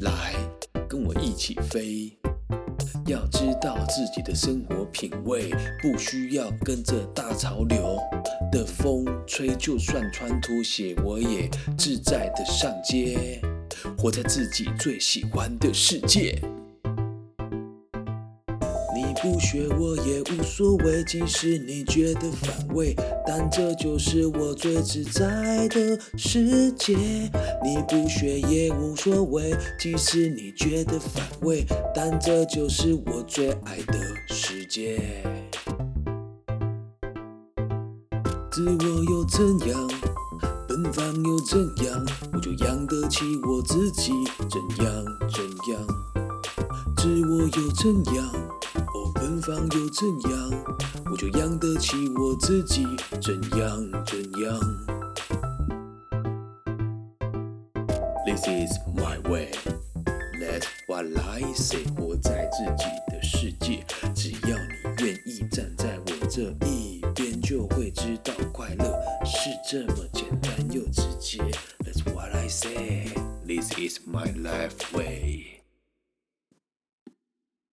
来，跟我一起飞。要知道自己的生活品味，不需要跟着大潮流的风吹。就算穿拖鞋，我也自在的上街，活在自己最喜欢的世界。你不学我也无所谓，即使你觉得反胃，但这就是我最自在的世界。你不学也无所谓，即使你觉得反胃，但这就是我最爱的世界。自我又怎样？奔放又怎样？我就养得起我自己，怎样怎样？自我又怎样？奔放又怎样？我就养得起我自己，怎样怎样？This is my way, that's what I say。活在自己的世界，只要你愿意站在我这一边，就会知道快乐是这么简单又直接。That's what I say, this is my life way。